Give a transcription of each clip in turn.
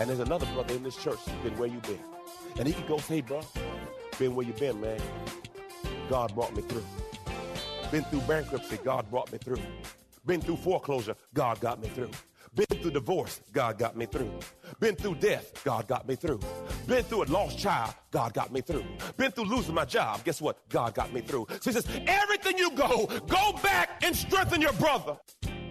And there's another brother in this church who's been where you been. And he can go say, bro, been where you been, man. God brought me through. Been through bankruptcy, God brought me through. Been through foreclosure, God got me through. Been through divorce, God got me through. Been through death, God got me through. Been through a lost child, God got me through. Been through losing my job, guess what? God got me through. So he says, everything you go, go back and strengthen your brother.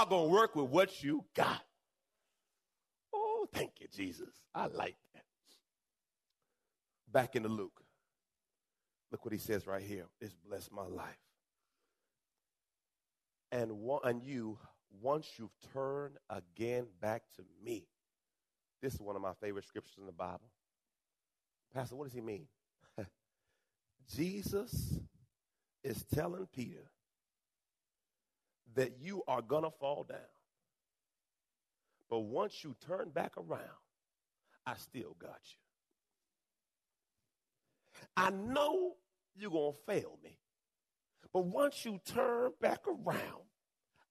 God gonna work with what you got. Oh, thank you, Jesus. I like that. Back into Luke. Look what he says right here. It's blessed my life. And one, and you, once you've turned again back to me. This is one of my favorite scriptures in the Bible. Pastor, what does he mean? Jesus is telling Peter that you are going to fall down. But once you turn back around, I still got you. I know you're going to fail me. But once you turn back around,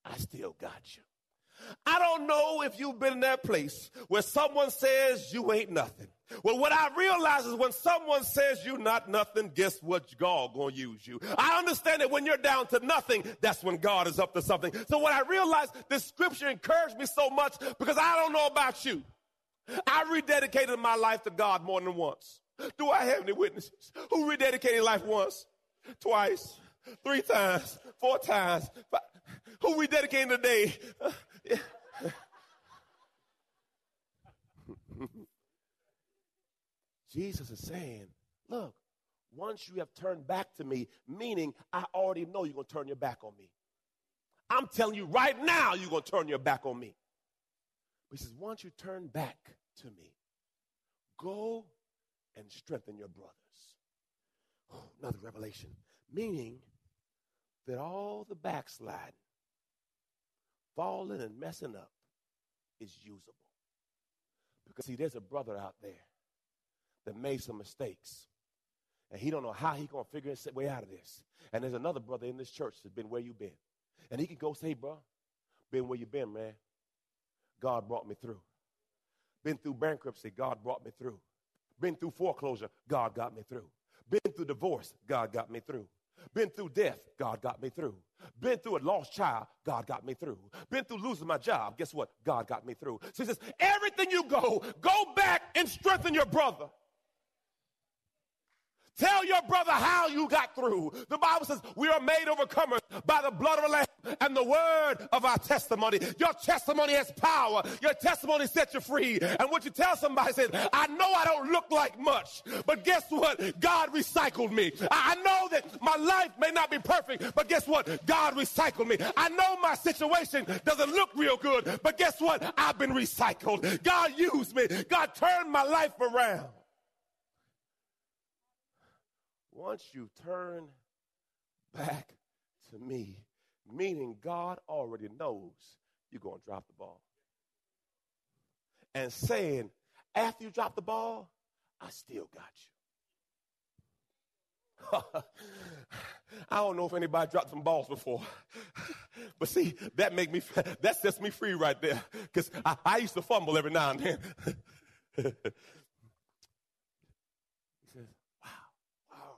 I still got you. I don't know if you've been in that place where someone says you ain't nothing. Well, what I realize is when someone says you not nothing, guess what? God gonna use you. I understand that when you're down to nothing, that's when God is up to something. So what I realized, this scripture encouraged me so much because I don't know about you. I rededicated my life to God more than once. Do I have any witnesses who rededicated life once, twice, three times, four times? Five? Who rededicated today? Uh, yeah. Jesus is saying, look, once you have turned back to me, meaning I already know you're going to turn your back on me. I'm telling you right now, you're going to turn your back on me. But he says, once you turn back to me, go and strengthen your brothers. Oh, another revelation, meaning that all the backsliding, falling and messing up is usable. Because see, there's a brother out there that made some mistakes. And he don't know how he gonna figure his way out of this. And there's another brother in this church that's been where you been. And he can go say, bro, been where you been, man. God brought me through. Been through bankruptcy, God brought me through. Been through foreclosure, God got me through. Been through divorce, God got me through. Been through death, God got me through. Been through a lost child, God got me through. Been through losing my job, guess what? God got me through. So he says, everything you go, go back and strengthen your brother. Tell your brother how you got through. The Bible says we are made overcomers by the blood of the Lamb and the word of our testimony. Your testimony has power. Your testimony sets you free. And what you tell somebody says, I know I don't look like much, but guess what? God recycled me. I know that my life may not be perfect, but guess what? God recycled me. I know my situation doesn't look real good, but guess what? I've been recycled. God used me. God turned my life around. Once you turn back to me, meaning God already knows you're going to drop the ball. And saying, after you drop the ball, I still got you. I don't know if anybody dropped some balls before, but see, that make me that sets me free right there because I, I, used to fumble every now and then. he says, "Wow, wow."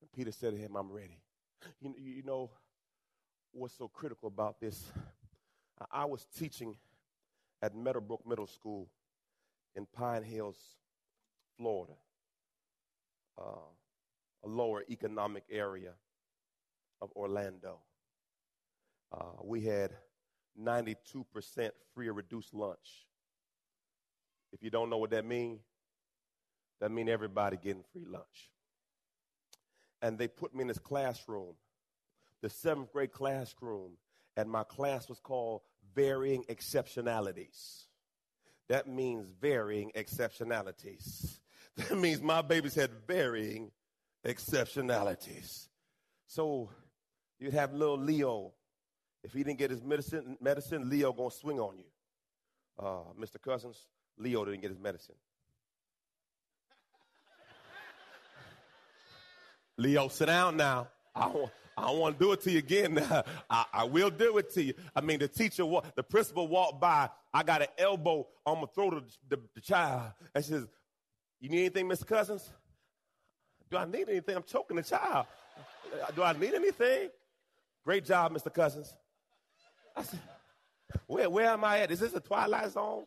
And Peter said to him, "I'm ready." You, you know what's so critical about this? I was teaching at Meadowbrook Middle School in Pine Hills, Florida, uh, a lower economic area of Orlando. Uh, we had 92% free or reduced lunch. If you don't know what that means, that means everybody getting free lunch. And they put me in this classroom, the seventh grade classroom, and my class was called Varying Exceptionalities. That means varying exceptionalities. That means my babies had varying exceptionalities. So you'd have little Leo. If he didn't get his medicine, medicine Leo gonna swing on you. Uh, Mr. Cousins, Leo didn't get his medicine. Leo, sit down now. I don't, I don't want to do it to you again. I, I, will do it to you. I mean, the teacher, the principal walked by. I got an elbow on my throat of the, the, the child. And she says, You need anything, Mr. Cousins? Do I need anything? I'm choking the child. Do I need anything? Great job, Mr. Cousins. I said, Where, where am I at? Is this a Twilight Zone?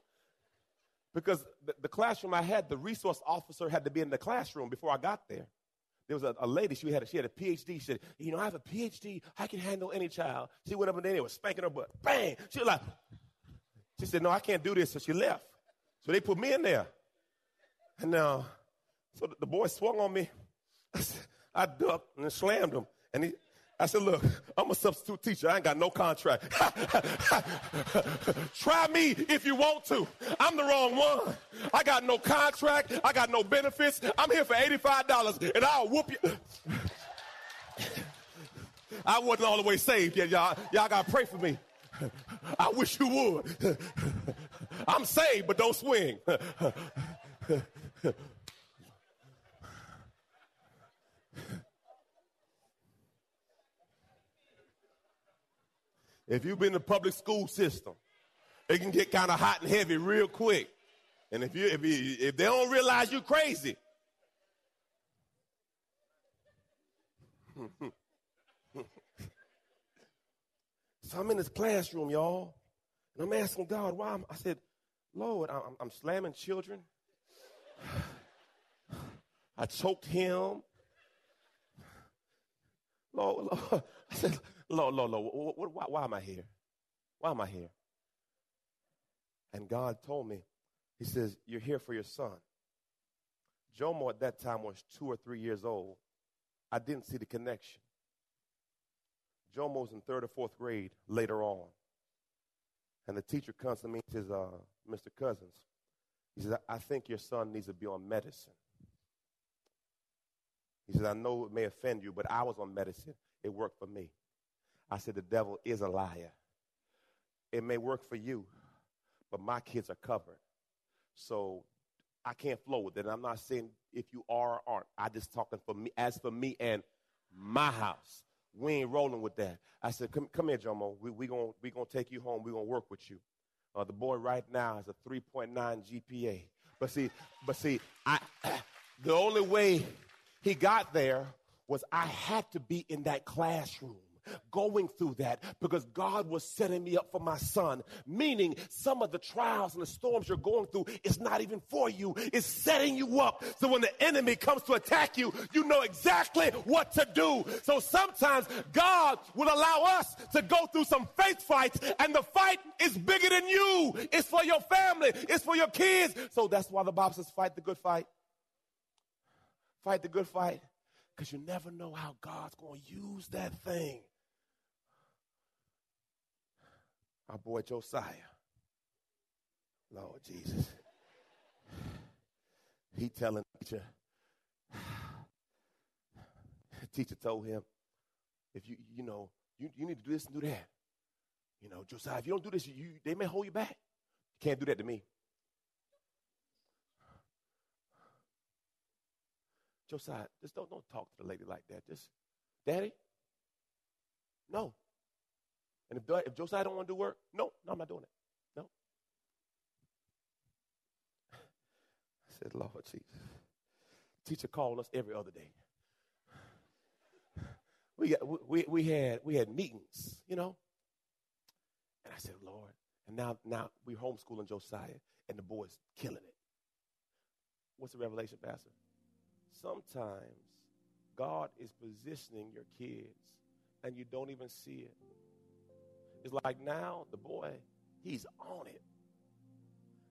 Because the, the classroom I had, the resource officer had to be in the classroom before I got there. There was a, a, lady, she had, a, she had a PhD. She said, You know, I have a PhD. I can handle any child. She went up and then they was spanking her butt. Bang! She was like, She said, No, I can't do this. So she left. So they put me in there. And uh, so the, the boy swung on me. I ducked and slammed him. And he, I said, look, I'm a substitute teacher. I ain't got no contract. Try me if you want to. I'm the wrong one. I got no contract. I got no benefits. I'm here for $85 and I'll whoop you. I wasn't all the way saved yet, y'all. Y'all got to pray for me. I wish you would. I'm saved, but don't swing. If you've been in the public school system, it can get kind of hot and heavy real quick. And if you if you, if they don't realize you're crazy, so I'm in this classroom, y'all, and I'm asking God why. I'm, i said, Lord, I'm, I'm slamming children. I choked him. Lord, Lord, I said, Lord, Lord, Lord, why, why am I here? Why am I here? And God told me, He says, You're here for your son. Jomo at that time was two or three years old. I didn't see the connection. Jomo was in third or fourth grade later on. And the teacher comes to me and says, uh, Mr. Cousins, he says, I think your son needs to be on medicine. He says, I know it may offend you, but I was on medicine. It worked for me. I said, The devil is a liar. It may work for you, but my kids are covered. So I can't flow with it. I'm not saying if you are or aren't. I just talking for me. As for me and my house, we ain't rolling with that. I said, come, come here, Jomo. We we gonna we gonna take you home. We're gonna work with you. Uh, the boy right now has a 3.9 GPA. But see, but see, I the only way he got there was I had to be in that classroom going through that because God was setting me up for my son. Meaning, some of the trials and the storms you're going through is not even for you, it's setting you up. So when the enemy comes to attack you, you know exactly what to do. So sometimes God will allow us to go through some faith fights, and the fight is bigger than you. It's for your family, it's for your kids. So that's why the Bible says, fight the good fight. Fight the good fight because you never know how God's going to use that thing. our boy Josiah. Lord Jesus. He telling teacher. Teacher told him, if you you know, you, you need to do this and do that. You know, Josiah, if you don't do this, you they may hold you back. You can't do that to me. Josiah, just don't don't talk to the lady like that. Just, Daddy. No, and if, if Josiah don't want to do work, no, no, I'm not doing it. No. I said, Lord Jesus. Teacher called us every other day. We, got, we, we, had, we had meetings, you know. And I said, Lord. And now, now we're homeschooling Josiah, and the boy's killing it. What's the revelation, Pastor? Sometimes God is positioning your kids, and you don't even see it. It's like now the boy, he's on it.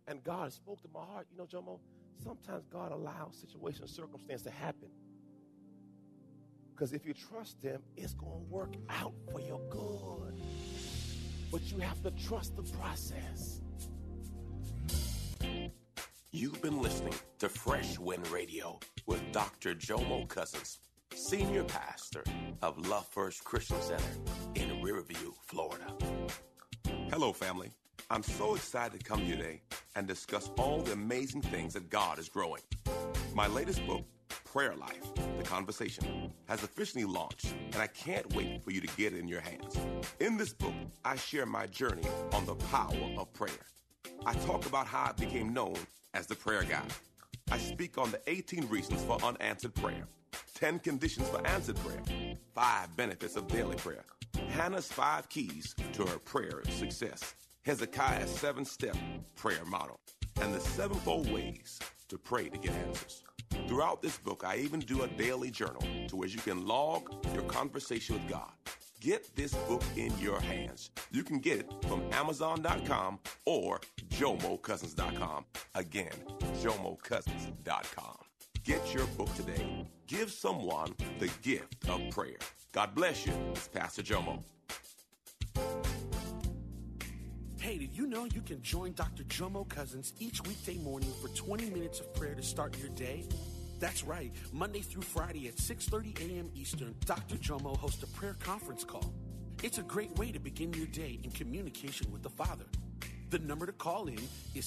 And God spoke to my heart. You know, Jomo, sometimes God allows situations, circumstances to happen. Because if you trust Him, it's going to work out for your good. But you have to trust the process. You've been listening to Fresh Wind Radio with Dr. Jomo Cousins, Senior Pastor of Love First Christian Center in Riverview, Florida. Hello, family. I'm so excited to come here today and discuss all the amazing things that God is growing. My latest book, Prayer Life, The Conversation, has officially launched, and I can't wait for you to get it in your hands. In this book, I share my journey on the power of prayer. I talk about how I became known as the prayer guy. I speak on the 18 reasons for unanswered prayer, 10 conditions for answered prayer, 5 benefits of daily prayer, Hannah's 5 keys to her prayer success, Hezekiah's 7 step prayer model, and the sevenfold ways to pray to get answers. Throughout this book, I even do a daily journal to where you can log your conversation with God. Get this book in your hands. You can get it from Amazon.com or JomoCousins.com. Again, JomoCousins.com. Get your book today. Give someone the gift of prayer. God bless you. It's Pastor Jomo. Hey, did you know you can join Dr. Jomo Cousins each weekday morning for 20 minutes of prayer to start your day? That's right. Monday through Friday at 6:30 a.m. Eastern, Dr. Jomo hosts a prayer conference call. It's a great way to begin your day in communication with the Father. The number to call in is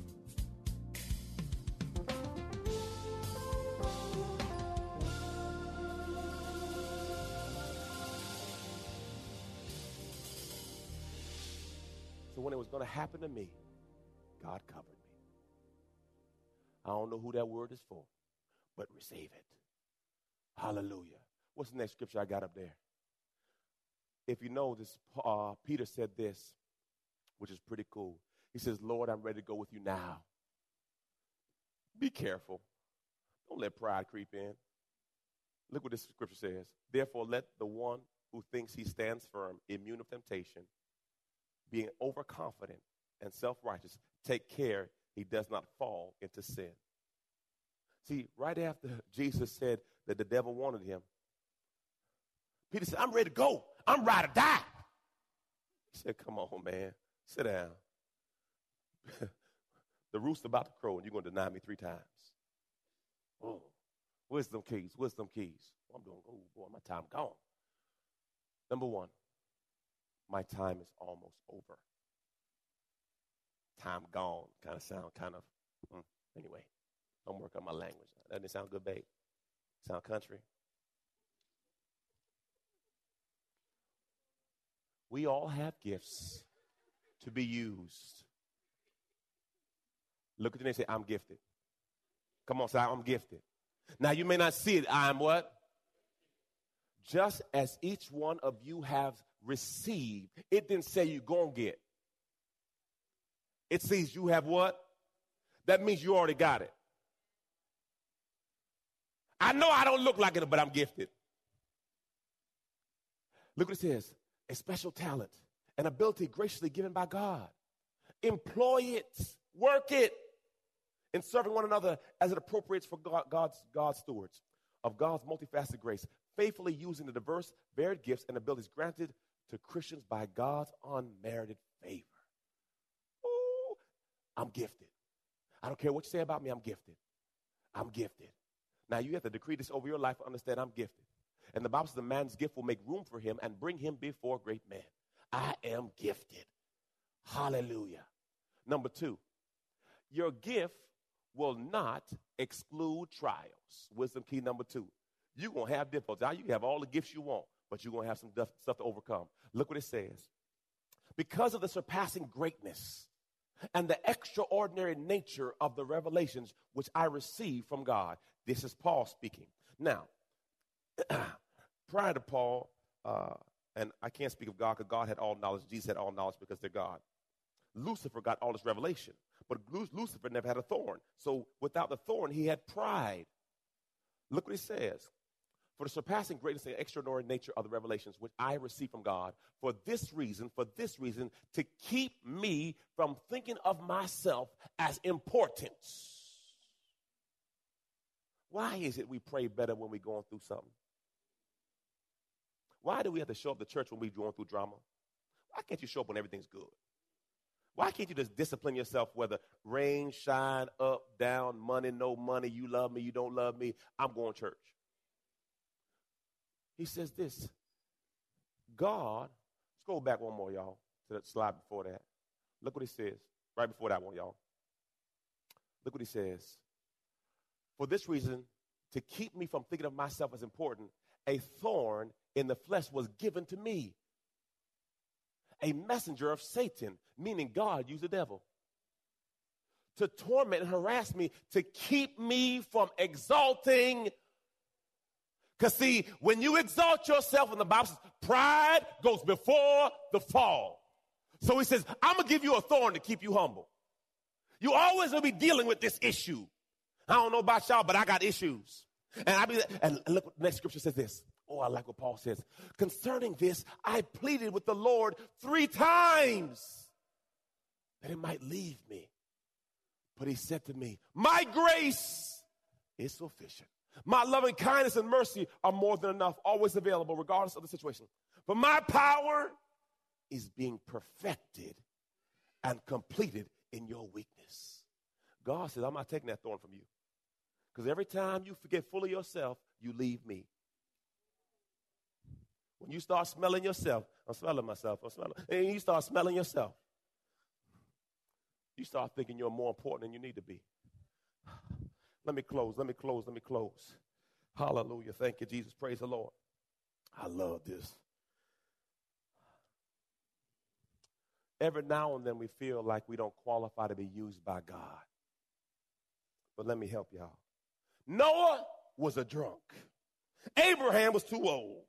Going to happen to me, God covered me. I don't know who that word is for, but receive it. Hallelujah. What's the next scripture I got up there? If you know this, uh, Peter said this, which is pretty cool. He says, Lord, I'm ready to go with you now. Be careful. Don't let pride creep in. Look what this scripture says. Therefore, let the one who thinks he stands firm, immune of temptation, being overconfident and self righteous, take care he does not fall into sin. See, right after Jesus said that the devil wanted him, Peter said, I'm ready to go. I'm ready to die. He said, Come on, man. Sit down. the rooster about to crow, and you're going to deny me three times. Oh, wisdom keys, wisdom keys. Oh, I'm doing, oh boy, my time gone. Number one, my time is almost over. Time gone kind of sound kind of, mm, anyway, I'm working on my language. Doesn't it sound good, babe? Sound country? We all have gifts to be used. Look at the and say, I'm gifted. Come on, say, I'm gifted. Now, you may not see it. I'm what? Just as each one of you have received, it didn't say you're going to get. It says you have what? That means you already got it. I know I don't look like it, but I'm gifted. Look what it says a special talent, an ability graciously given by God. Employ it, work it. in serving one another as it appropriates for God, God's, God's stewards of God's multifaceted grace, faithfully using the diverse, varied gifts and abilities granted to Christians by God's unmerited favor. Ooh, I'm gifted. I don't care what you say about me, I'm gifted. I'm gifted. Now you have to decree this over your life understand I'm gifted. And the Bible says the man's gift will make room for him and bring him before great men. I am gifted. Hallelujah. Number two, your gift will not exclude trials. Wisdom key number two. You're going to have difficulties. You have all the gifts you want, but you're going to have some stuff to overcome. Look what it says. Because of the surpassing greatness and the extraordinary nature of the revelations which I received from God. This is Paul speaking. Now, prior to Paul, uh, and I can't speak of God because God had all knowledge, Jesus had all knowledge because they're God. Lucifer got all this revelation, but Lucifer never had a thorn. So without the thorn, he had pride. Look what he says. For the surpassing greatness and extraordinary nature of the revelations which I received from God, for this reason, for this reason, to keep me from thinking of myself as important. Why is it we pray better when we're going through something? Why do we have to show up to church when we're going through drama? Why can't you show up when everything's good? Why can't you just discipline yourself whether rain, shine, up, down, money, no money, you love me, you don't love me, I'm going to church? He says this God, let's go back one more, y'all, to the slide before that. Look what he says, right before that one, y'all. Look what he says. For this reason, to keep me from thinking of myself as important, a thorn in the flesh was given to me. A messenger of Satan, meaning God used the devil, to torment and harass me, to keep me from exalting. Because, see, when you exalt yourself in the Bible says, pride goes before the fall. So he says, I'm going to give you a thorn to keep you humble. You always will be dealing with this issue. I don't know about y'all, but I got issues. And I be and look next scripture says this. Oh, I like what Paul says. Concerning this, I pleaded with the Lord three times that it might leave me. But he said to me, My grace is sufficient. My loving kindness and mercy are more than enough, always available, regardless of the situation. But my power is being perfected and completed in your weakness. God says, I'm not taking that thorn from you. Because every time you forget fully yourself, you leave me. When you start smelling yourself, I'm smelling myself, I'm smelling, and you start smelling yourself, you start thinking you're more important than you need to be. Let me close, let me close, let me close. Hallelujah. Thank you, Jesus. Praise the Lord. I love this. Every now and then we feel like we don't qualify to be used by God. But let me help y'all. Noah was a drunk. Abraham was too old.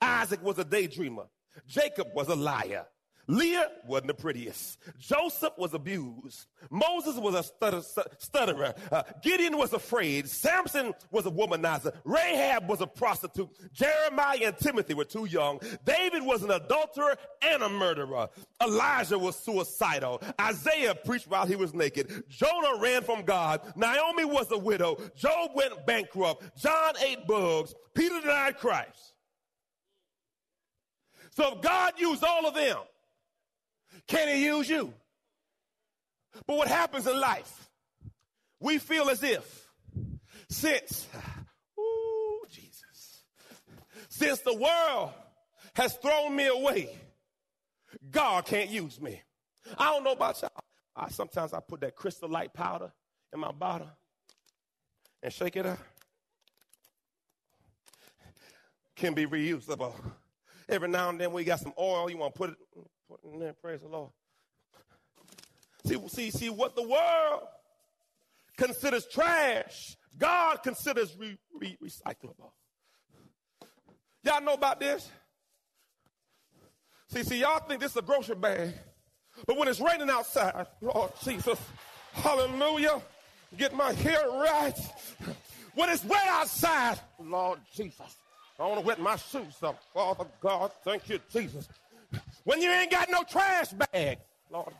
Isaac was a daydreamer. Jacob was a liar. Leah wasn't the prettiest. Joseph was abused. Moses was a stutter, stutterer. Uh, Gideon was afraid. Samson was a womanizer. Rahab was a prostitute. Jeremiah and Timothy were too young. David was an adulterer and a murderer. Elijah was suicidal. Isaiah preached while he was naked. Jonah ran from God. Naomi was a widow. Job went bankrupt. John ate bugs. Peter denied Christ. So if God used all of them, can he use you? But what happens in life, we feel as if since, ooh, Jesus, since the world has thrown me away, God can't use me. I don't know about y'all. I, sometimes I put that crystal light powder in my bottle and shake it up. Can be reusable. Every now and then we got some oil, you want to put it Put in praise the Lord. See, see, see what the world considers trash, God considers re, re, recyclable. Y'all know about this? See, see, y'all think this is a grocery bag, but when it's raining outside, Lord Jesus, hallelujah, get my hair right. When it's wet outside, Lord Jesus, I want to wet my shoes up. Father God, thank you, Jesus when you ain't got no trash bag. Lord.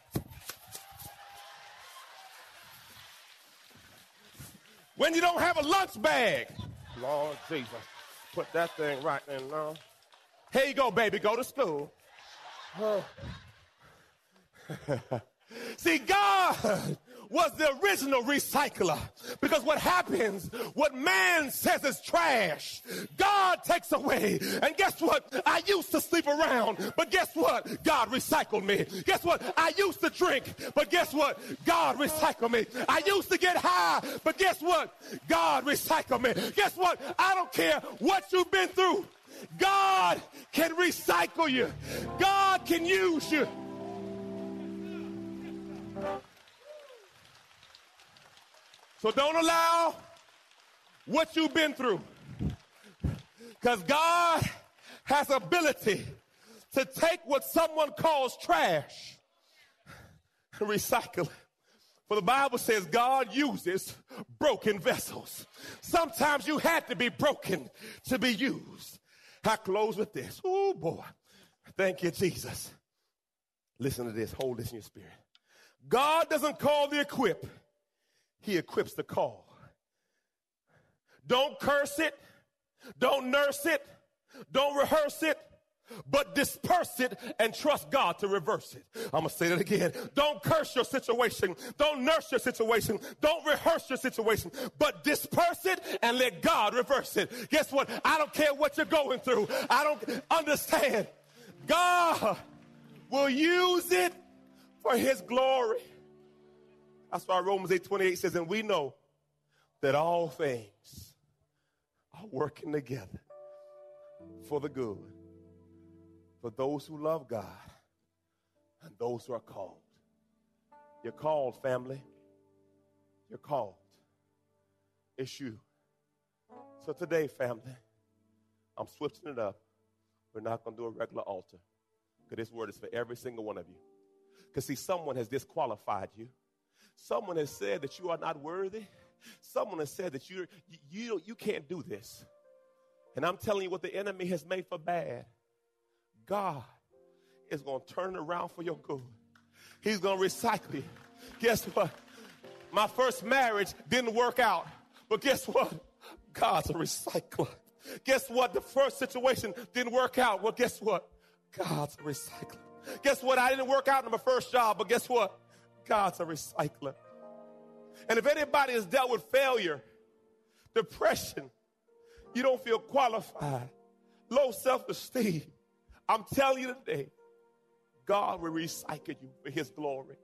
When you don't have a lunch bag. Lord Jesus. Put that thing right in now. Here you go, baby. Go to school. Oh. See, God was the original recycler. Because what happens, what man says is trash, God takes away. And guess what? I used to sleep around, but guess what? God recycled me. Guess what? I used to drink, but guess what? God recycled me. I used to get high, but guess what? God recycled me. Guess what? I don't care what you've been through. God can recycle you. God can use you. So don't allow what you've been through. Because God has ability to take what someone calls trash and recycle it. For the Bible says God uses broken vessels. Sometimes you had to be broken to be used. I close with this. Oh boy. Thank you, Jesus. Listen to this. Hold this in your spirit. God doesn't call the equip he equips the call. Don't curse it. Don't nurse it. Don't rehearse it. But disperse it and trust God to reverse it. I'm to say that again. Don't curse your situation. Don't nurse your situation. Don't rehearse your situation. But disperse it and let God reverse it. Guess what? I don't care what you're going through. I don't understand. God will use it for his glory. That's why Romans 8 28 says, and we know that all things are working together for the good, for those who love God and those who are called. You're called, family. You're called. It's you. So today, family, I'm switching it up. We're not going to do a regular altar because this word is for every single one of you. Because, see, someone has disqualified you Someone has said that you are not worthy. Someone has said that you, you, you can't do this. And I'm telling you what the enemy has made for bad. God is going to turn around for your good. He's going to recycle you. Guess what? My first marriage didn't work out. But guess what? God's a recycler. Guess what? The first situation didn't work out. Well, guess what? God's a recycler. Guess what? I didn't work out in my first job, but guess what? God's a recycler. And if anybody has dealt with failure, depression, you don't feel qualified, low self esteem, I'm telling you today, God will recycle you for His glory.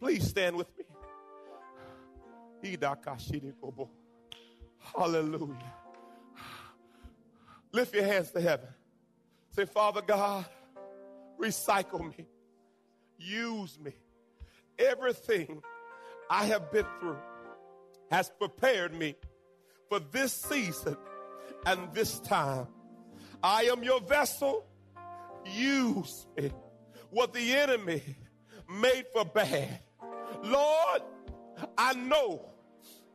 Please stand with me. Hallelujah. Lift your hands to heaven. Say, Father God, recycle me, use me everything I have been through has prepared me for this season and this time. I am your vessel. Use me. What the enemy made for bad. Lord, I know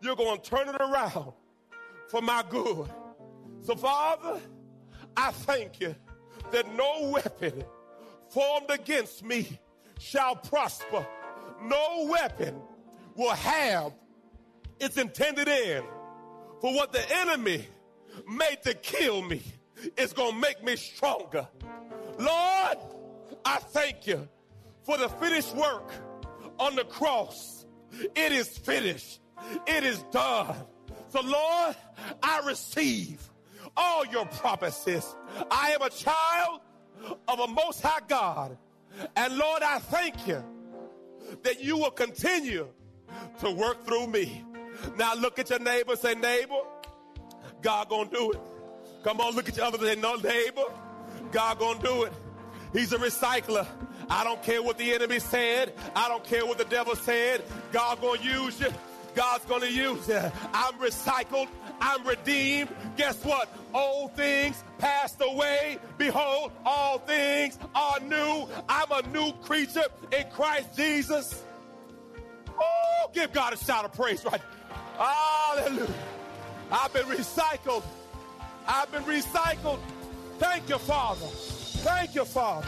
you're going to turn it around for my good. So, Father, I thank you that no weapon formed against me shall prosper no weapon will have its intended end. For what the enemy made to kill me is going to make me stronger. Lord, I thank you for the finished work on the cross. It is finished. It is done. So, Lord, I receive all your promises. I am a child of a most high God. And Lord, I thank you that you will continue to work through me. Now look at your neighbor, say, neighbor, God gonna do it. Come on, look at your other, say, no, neighbor, God gonna do it. He's a recycler. I don't care what the enemy said. I don't care what the devil said. God gonna use you. God's gonna use you. I'm recycled. I'm redeemed. Guess what? Old things passed away. Behold, all things are new. I'm a new creature in Christ Jesus. Oh, give God a shout of praise right. Hallelujah. I've been recycled. I've been recycled. Thank you, Father. Thank you, Father.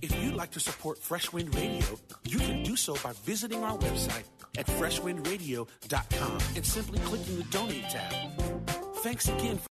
If you'd like to support Fresh Wind Radio, you can do so by visiting our website at freshwindradio.com and simply clicking the donate tab. Thanks again. Three